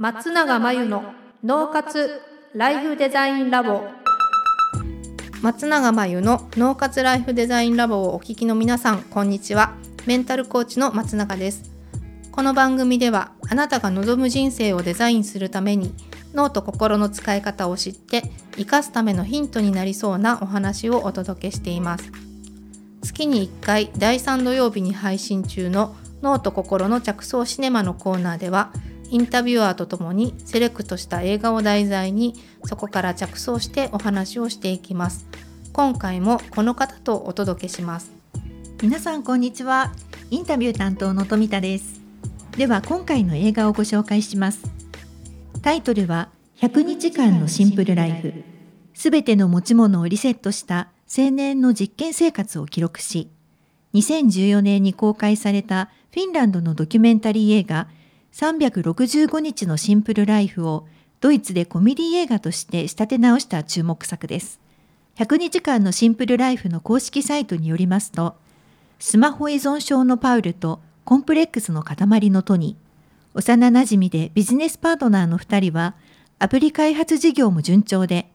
松永真由の脳活ライフデザインラボ。松永真由の脳活ライフデザインラボをお聞きの皆さんこんにちは。メンタルコーチの松永です。この番組ではあなたが望む人生をデザインするために脳と心の使い方を知って生かすためのヒントになりそうなお話をお届けしています。月に1回第3土曜日に配信中の脳と心の着想シネマのコーナーではインタビュアーとともにセレクトした映画を題材にそこから着想してお話をしていきます。今回もこの方とお届けします。皆さんこんにちは。インタビュー担当の富田です。では今回の映画をご紹介します。タイトルは100日間のシンプルライフ。すべての持ち物をリセットした青年の実験生活を記録し2014年に公開されたフィンランドのドキュメンタリー映画365日のシンプルライフをドイツでコメディ映画として仕立て直した注目作です。100日間のシンプルライフの公式サイトによりますと、スマホ依存症のパウルとコンプレックスの塊のトニー、幼馴染でビジネスパートナーの2人は、アプリ開発事業も順調で、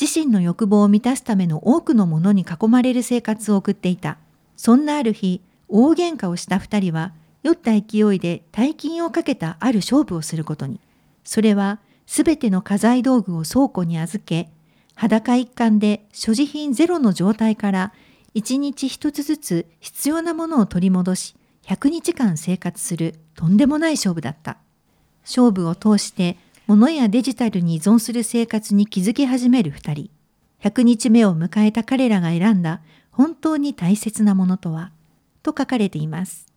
自身の欲望を満たすための多くのものに囲まれる生活を送っていた。そんなある日、大喧嘩をした2人は、酔った勢いで大金をかけたある勝負をすることに。それは、すべての家財道具を倉庫に預け、裸一貫で所持品ゼロの状態から一日一つずつ必要なものを取り戻し、100日間生活するとんでもない勝負だった。勝負を通して物やデジタルに依存する生活に気づき始める二人。100日目を迎えた彼らが選んだ本当に大切なものとは？と書かれています。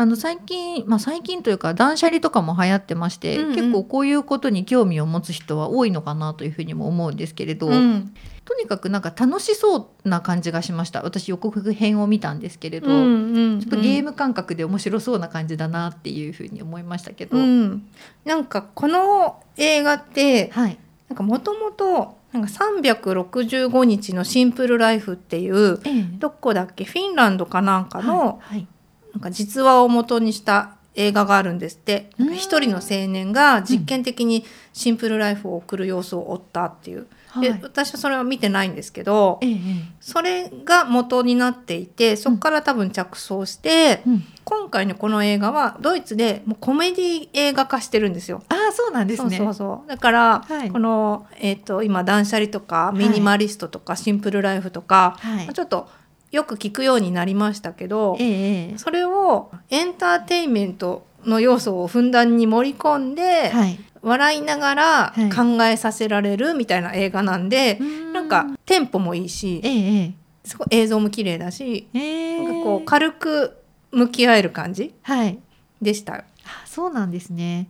あの最近、まあ、最近というか断捨離とかも流行ってまして、うんうん、結構こういうことに興味を持つ人は多いのかなというふうにも思うんですけれど、うん、とにかくなんか楽しそうな感じがしました。私予告編を見たんですけれど、うんうんうん、ちょっとゲーム感覚で面白そうな感じだなっていうふうに思いましたけど、うん、なんかこの映画って、はい、なんかもともとなんか365日のシンプルライフっていう、ええ、どこだっけ？フィンランドかなんかの、はいはいなんか実話を元にした映画があるんですって。一人の青年が実験的にシンプルライフを送る様子を追ったっていう、うん、で私はそれは見てないんですけど、はい、それが元になっていてそこから多分着想して、うん、今回のこの映画はドイツでもうコメディ映画化してるんですよ。あそうなんですね。そうそうだから、はい、この、えーと、今断捨離とかミニマリストとか、シンプルライフとか、はい、ちょっとよく聞くようになりましたけど、ええ、それをエンターテインメントの要素をふんだんに盛り込んで、はい、笑いながら考えさせられるみたいな映画なんで、はい、なんかテンポもいいし、ええ、すごい映像も綺麗だし、えなんかこう軽く向き合える感じ、はい、でした。あそうなんですね。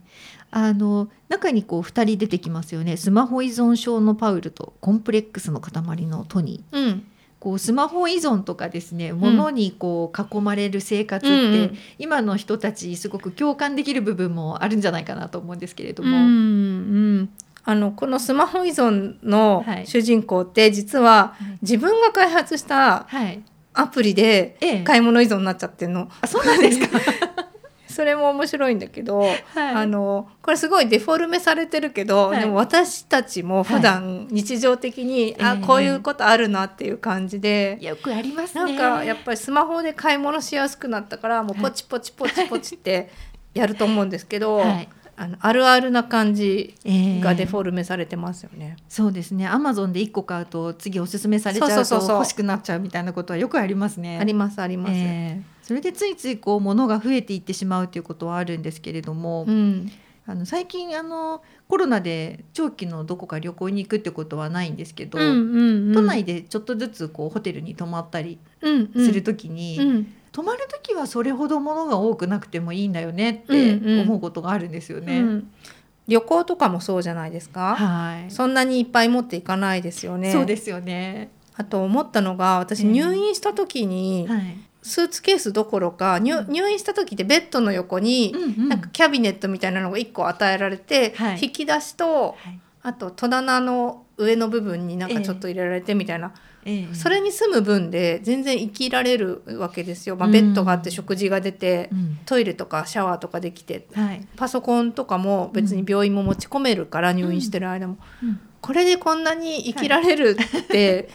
あの中にこう2人出てきますよね。スマホ依存症のパウルとコンプレックスの塊のトニー。うんこうスマホ依存とかですね、ものにこう囲まれる生活って、うん、今の人たちすごく共感できる部分もあるんじゃないかなと思うんですけれども。うんうんあのこのスマホ依存の主人公って実は自分が開発したアプリで買い物依存になっちゃってるの。はい、あそうなんですか？それも面白いんだけど、はい、あのこれすごいデフォルメされてるけど、はい、でも私たちも普段日常的に、はい、あこういうことあるなっていう感じで、よくありますね。なんかやっぱりスマホで買い物しやすくなったからもうポチポチポチポチってやると思うんですけど。あのあるあるな感じがデフォルメされてますよね。えー、そうですね。アマゾンで一個買うと次おすすめされちゃうと欲しくなっちゃうみたいなことはよくありますね。ありますあります。えーそれでついついこう物が増えていってしまうということはあるんですけれども、うん、あの最近あのコロナで長期のどこか旅行に行くってことはないんですけど、うんうんうん、都内でちょっとずつこうホテルに泊まったりする時に、うんうん、泊まる時はそれほど物が多くなくてもいいんだよねって思うことがあるんですよね。うん。うん旅行とかもそうじゃないですか、はい、そんなにいっぱい持っていかないですよね。そうですよね。あと思ったのが私入院した時に、はい、スーツケースどころか入入院した時ってベッドの横に、なんかキャビネットみたいなのが1個与えられて、はい、引き出しと、はい、あと戸棚の上の部分になんかちょっと入れられてみたいな、えええ。それに住む分で全然生きられるわけですよ、まあ、うん。ベッドがあって食事が出て、うん。トイレとかシャワーとかできて。はい。パソコンとかも別に病院も持ち込めるから入院してる間も、うん。これでこんなに生きられるって、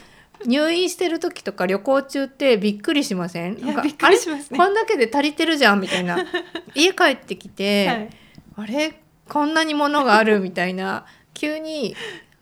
入院してる時とか旅行中ってびっくりしません？なんかびっくりしますね。こんだけで足りてるじゃんみたいな。家帰ってきて、はい。あれ？こんなに物があるみたいな。急に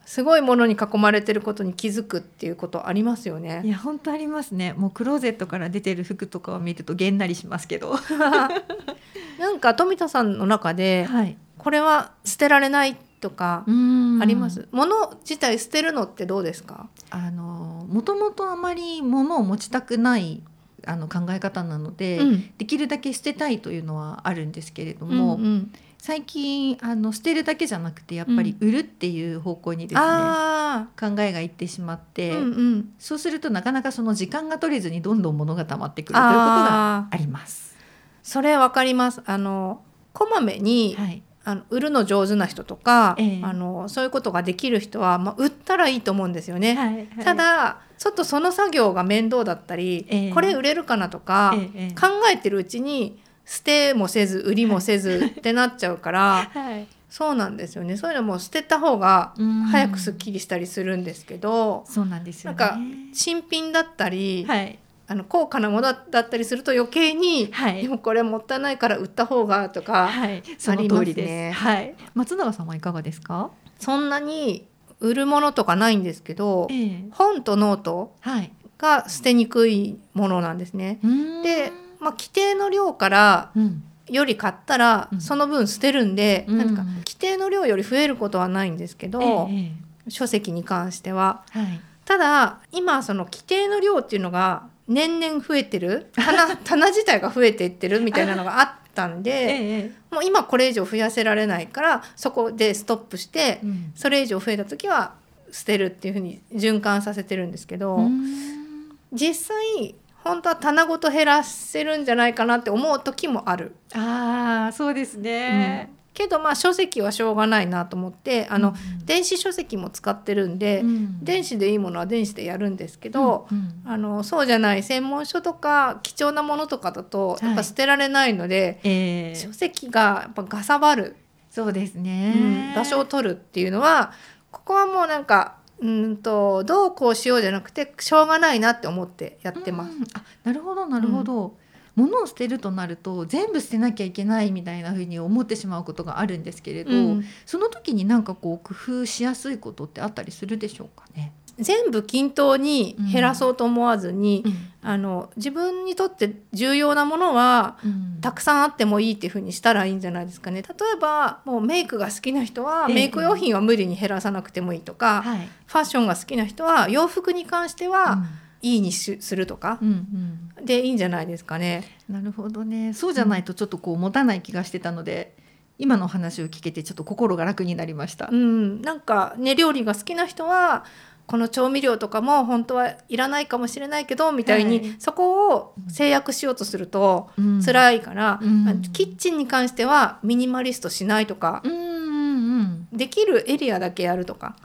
すごいものに囲まれてることに気づくっていうことありますよいね。や本当ありますね。もうクローゼットから出てる服とかを見るとげんなりしますけど。なんか富田さんの中ではい。これは捨てられないとかああります、物自体捨てるのってどうですか？あのもともとあまり物を持ちたくないあの考え方なので、うん。できるだけ捨てたいというのはあるんですけれども、うんうん最近あの捨てるだけじゃなくてやっぱり売るっていう方向にですね、あ考えがいってしまって、ーうんうん。そうするとなかなかその時間が取れずにどんどん物が溜まってくるということがあります。それわかります。あのこまめに、はい、あの売るの上手な人とか、ええ。あのそういうことができる人は、まあ、売ったらいいと思うんですよね。はいた、だちょっとその作業が面倒だったり、ええ。これ売れるかなとか、考えてるうちに捨てもせず売りもせずってなっちゃうからはい、そうなんですよね。そういうのも捨てた方がうん。早くすっきりしたりするんですけど、そうなんですよね。なんか新品だったり、はい、あの高価なものだったりすると余計に、はい。でもこれもったいないから売った方がとか、はい、その通りです。はい、松永さんはいかがですか？そんなに売るものとかないんですけど、ええ。本とノートはい。が捨てにくいものなんですね。でで、まあ、規定の量からうん、より買ったらうん。その分捨てるんで、うん。なんか規定の量より増えることはないんですけど、ええ書籍に関しては。はい。ただ今その規定の量っていうのが年々増えてる。棚 棚自体が増えていってるみたいなのがあったんでええ。もう今これ以上増やせられないからそこでストップしてうん。それ以上増えた時は捨てるっていうふうに循環させてるんですけど、うん。実際本当は棚ごと減らせるんじゃないかなって思う時もある。ああ、そうですね。けどまあ書籍はしょうがないなと思ってあの、うん電子書籍も使ってるんで、うん。電子でいいものは電子でやるんですけど、うんうん。あのそうじゃない専門書とか貴重なものとかだとい。やっぱ捨てられないので、ええ。書籍がやっぱがさばる、そうですうんね。場所を取るっていうのはここはもうなんかうんとどうこうしようじゃなくてしょうがないなって思ってやってます。うんあ、なるほどなるほど。物を捨てるとなると全部捨てなきゃいけないみたいな風に思ってしまうことがあるんですけれど、うんその時になんかこう工夫しやすいことってあったりするでしょうかね？全部均等に減らそうと思わずに、うんあの自分にとって重要なものはうんたくさんあってもいいっていう風にしたらいいんじゃないですかね例えばもうメイクが好きな人はええメイク用品は無理に減らさなくてもいいとか、はい。ファッションが好きな人は洋服に関しては、いいにしするとかうんうんでいいんじゃないですかね。なるほどね。そうじゃないとちょっとこう持たない気がしてたので、今の話を聞けてちょっと心が楽になりました。うん、なんかね料理が好きな人はこの調味料とかも本当はいらないかもしれないけどみたいに、はい。そこを制約しようとするとうん。辛いから、うん。あのキッチンに関してはミニマリストしないとか、うんうんうん。できるエリアだけやるとか。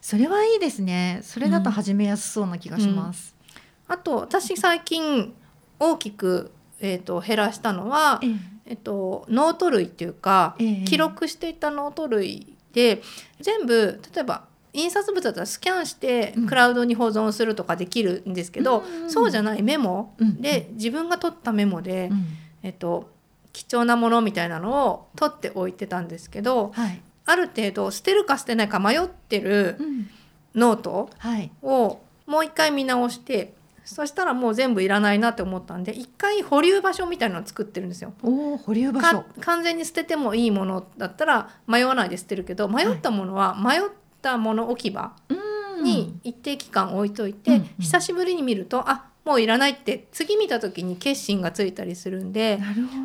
それはいいですね。それだと始めやすそうな気がします。あと私最近大きく、えー、と減らしたのは、ええ。えっと、ノート類っていうか、ええ。記録していたノート類で全部例えば印刷物だったらスキャンしてうんクラウドに保存するとかできるんですけど、うんそうじゃないメモうんで自分が取ったメモで、うんえっと、貴重なものみたいなのを取っておいてたんですけどはい。ある程度捨てるか捨てないか迷ってるうんノートはい。をもう一回見直してそしたらもう全部いらないなって思ったんで一回保留場所みたいなのを作ってるんですよ。おお保留場か所。完全に捨ててもいいものだったら迷わないで捨てるけど迷ったものは迷ったもの置き場うん。に一定期間置いといて、うんうん。久しぶりに見るとあもういらないって次見た時に決心がついたりするんで。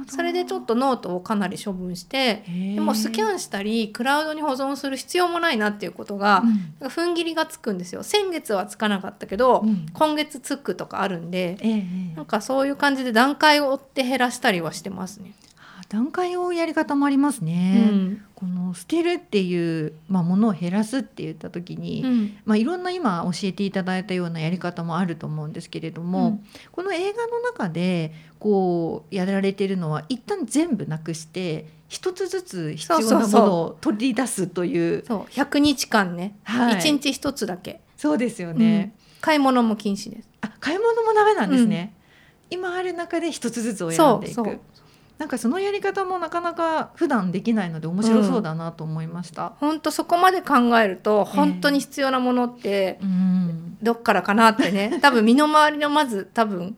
それでちょっとノートをかなり処分してででもスキャンしたりクラウドに保存する必要もないなっていうことが、踏ん切りがつくんですよ。先月はつかなかったけど、うん。今月つくとかあるんでなんかそういう感じで段階を追って減らしたりはしてますね。あ段階をやり方もありますうね。ん。この捨てるっていう、まあ、ものを減らすって言った時に、うん。まあ、いろんな今教えていただいたようなやり方もあると思うんですけれども、うん。この映画の中でこうやられてるのは一旦全部なくして一つずつ必要なものを取り出すというそう100日間ね、はい。1日1つだけ。そうですよね、買い物も禁止です。あ買い物もダメなんですね、今ある中で一つずつを選んでいく。そうそうなんかそのやり方もなかなか普段できないので面白そうだなと思いました。本当そこまで考えると本当に必要なものってうん。どっからかなってね。多分身の回りのまず多分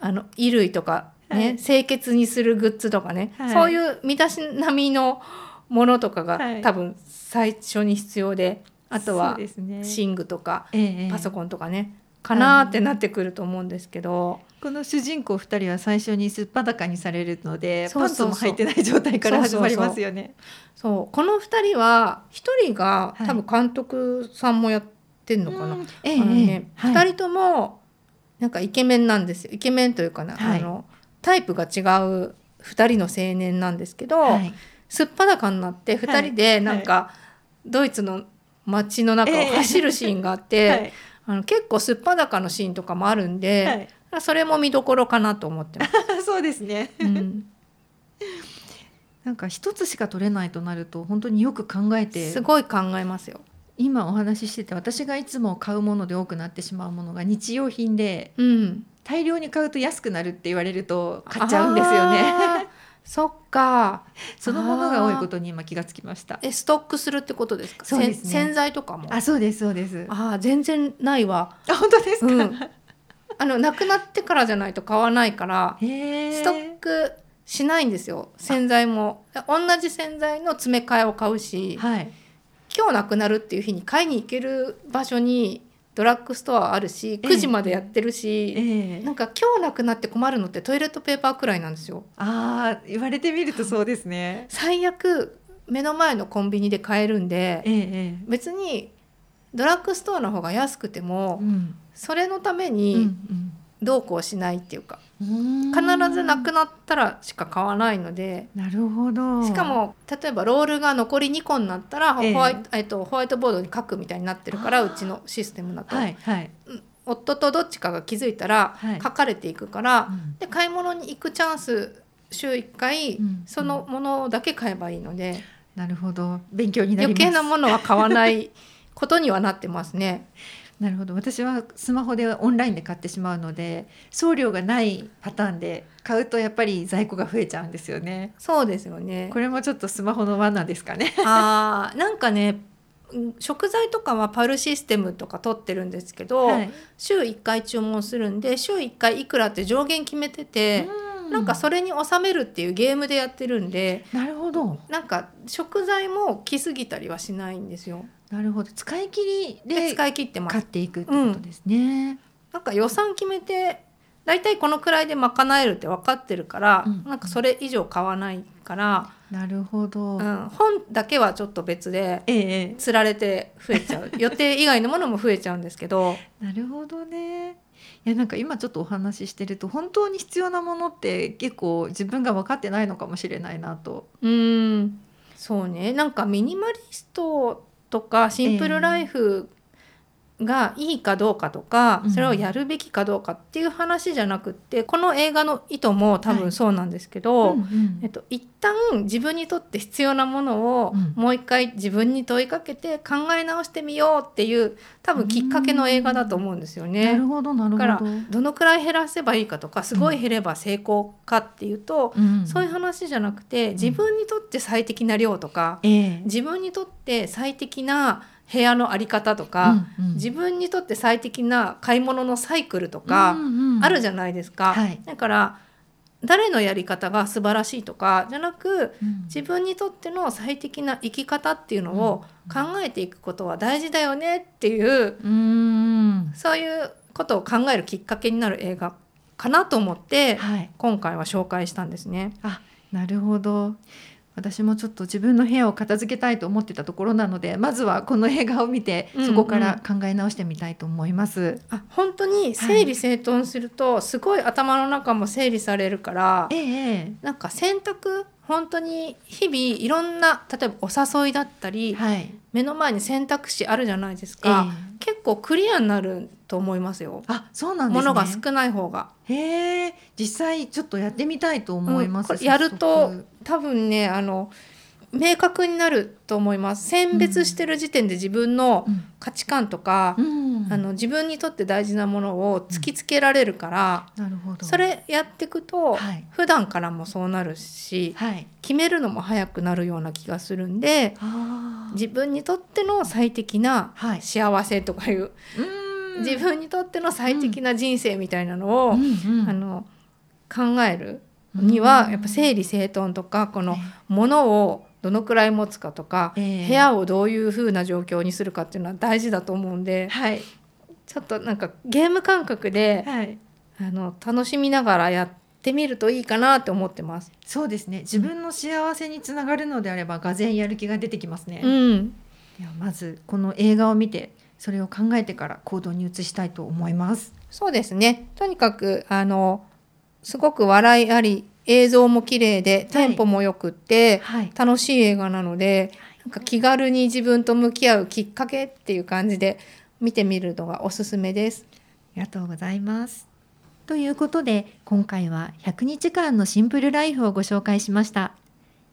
あの衣類とかね、はい。清潔にするグッズとかね、はい。そういう身だしなみのものとかが、はい。多分最初に必要であとは寝具とかええ。パソコンとかね、かなーってなってくると思うんですけど、この主人公2人は最初にすっぱだかにされるのでパンツも履いてない状態から始まりますよね。そうこの2人は1人がはい。多分監督さんもやってんのかな、うん。えのね、ええ2人ともなんかイケメンなんですよ。イケメンというかな、はい。あのタイプが違う2人の青年なんですけど、はい。すっぱだかになって2人でなんか、ドイツの街の中を走るシーンがあって、はいあの結構すっぱだかのシーンとかもあるんで、はいそれも見どころかなと思ってます。そうですね。うん、なんか一つしか取れないとなると本当によく考えてすごい考えますよ。今お話ししてて私がいつも買うもので多くなってしまうものが日用品でうん、大量に買うと安くなるって言われると買っちゃうんですよね。そっか。そのものが多いことに今気がつきました。えストックするってことですか？そうですね洗剤とかも？あそうですそうです。あああ全然ないわ。本当ですか？うん。あのなくなってからじゃないと買わないから。ストックしないんですよ。洗剤も同じ洗剤の詰め替えを買うし、はい。今日なくなるっていう日に買いに行ける場所にドラッグストアあるし、9時までやってるし、ええ。なんか今日なくなって困るのってトイレットペーパーくらいなんですよ。ああ言われてみるとそうですね。最悪目の前のコンビニで買えるんでえええ別にドラッグストアの方が安くてえもうん。それのためうんにどうこうしないっていうかうん必ずなくなったらしか買わないのでなるほど。しかも例えばロールが残り2個になったらホええワイト,、えっとホワイトボードに書くみたいになってるからうちのシステムだと、はいはい。夫とどっちかが気づいたらはい書かれていくから、うんで買い物に行くチャンス週1回、うんそのものだけ買えばいいので。なるほど勉強になります。余計なものは買わないことにはなってますね。なるほど私はスマホでオンラインで買ってしまうので送料がないパターンで買うとやっぱり在庫が増えちゃうんですよね。そうですよねこ。れもちょっとスマホの罠ですかね。あーなんかねうん食材とかはパルシステムとか取ってるんですけど、はい週1回注文するんで週1回いくらって上限決めてて、うなんかそれに収めるっていうゲームでやってるんでなるほどなんか食材も来すぎたりはしないんですよ。なるほど使い切りでで使い切ってます。買っていくってことですね。なんか予算決めてだいたいこのくらいで賄えるって分かってるから、うんなんかそれ以上買わないから。なるほど。うん、本だけはちょっと別でえええ釣られて増えちゃう 予定以外のものも増えちゃうんですけどえなるほどね。いやなんか今ちょっとお話ししてると本当に必要なものって結構自分が分かってないのかもしれないなと。うんそうねなんかミニマリストとかシンプルライフがいいかどうかとか、うん。それをやるべきかどうかっていう話じゃなくってこの映画の意図も多分そうなんですけど、うんうん。えっと、一旦自分にとって必要なものをうん。もう一回自分に問いかけて考え直してみようっていう多分きっかけの映画だと思うんですよね。なるほどなるほど。だからどのくらい減らせばいいかとかすごい減れば成功かっていうと、うん。そういう話じゃなくて自分にとって最適な量とか、ええ。自分にとって最適な部屋のあり方とか、うんうん。自分にとって最適な買い物のサイクルとかあるじゃないですか。はい。だから誰のやり方が素晴らしいとかじゃなくうん。自分にとっての最適な生き方っていうのを考えていくことは大事だよねっていううん。そういうことを考えるきっかけになる映画かなと思ってはい。今回は紹介したんですね。あなるほど私もちょっと自分の部屋を片付けたいと思ってたところなのでまずはこの映画を見てうんうん。そこから考え直してみたいと思います。あ本当に整理整頓するとすごい頭の中も整理されるから、ええ。なんか洗濯本当に日々いろんな例えばお誘いだったり、はい。目の前に選択肢あるじゃないですか、え結構クリアになると思いますよ。あ、そうなんですね。ものが少ない方が。へえ、実際ちょっとやってみたいと思います。うんやる早と速多分ねあの明確になると思います。選別してる時点で自分のうん。価値観とか、うん、あの自分にとって大事なものを突きつけられるから、なるほど。それやっていくと、はい。普段からもそうなるしはい。決めるのも早くなるような気がするんで。自分にとっての最適なはい。幸せとかいう、うーん。自分にとっての最適な人生みたいなのを、うん。うん。あの考えるにはうん。やっぱ整理整頓とかこのえ物をどのくらい持つかとか、ええ部屋をどういう風な状況にするかっていうのは大事だと思うんではいちょっとなんかゲーム感覚ではい。あの楽しみながらやってみるといいかなって思ってます。そうですね。自分の幸せにつながるのであれば、がぜやる気が出てきますね。うん、ではまずこの映画を見て、それを考えてから行動に移したいと思います。そうですねとにかくあのすごく笑いあり映像も綺麗でテンポもよくって、はい。楽しい映画なのでなんか気軽に自分と向き合うきっかけっていう感じで見てみるのがおすすめです。ありがとうございます。ということで今回は100日間のシンプルライフをご紹介しました。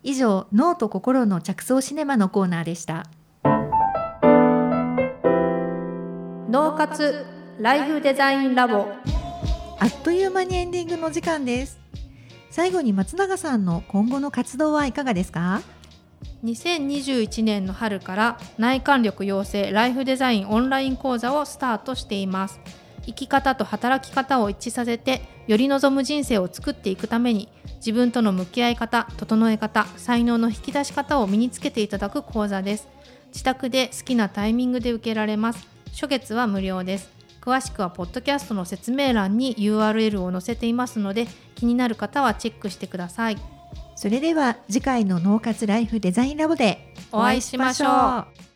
以上脳と心の着想シネマのコーナーでした。脳活ライフデザインラボあっという間にエンディングの時間です。最後に松永さんの今後の活動はいかがですか？2021年の春から内観力養成ライフデザインオンライン講座をスタートしています。生き方と働き方を一致させてより望む人生を作っていくために自分との向き合い方整え方才能の引き出し方を身につけていただく講座です。自宅で好きなタイミングで受けられます。初月は無料です。詳しくはポッドキャストの説明欄に URL を載せていますので気になる方はチェックしてください。それでは次回の脳活ライフデザインラボでお会いしましょう。